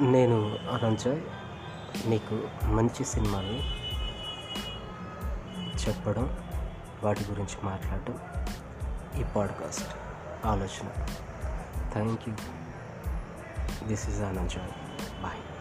నేను అనంజాయ్. మీకు మంచి సినిమాలు చెప్పడం వాటి గురించి మాట్లాడడం ఈ పాడ్కాస్ట్ ఆలోచన. Thank you this is Ananjay. Bye.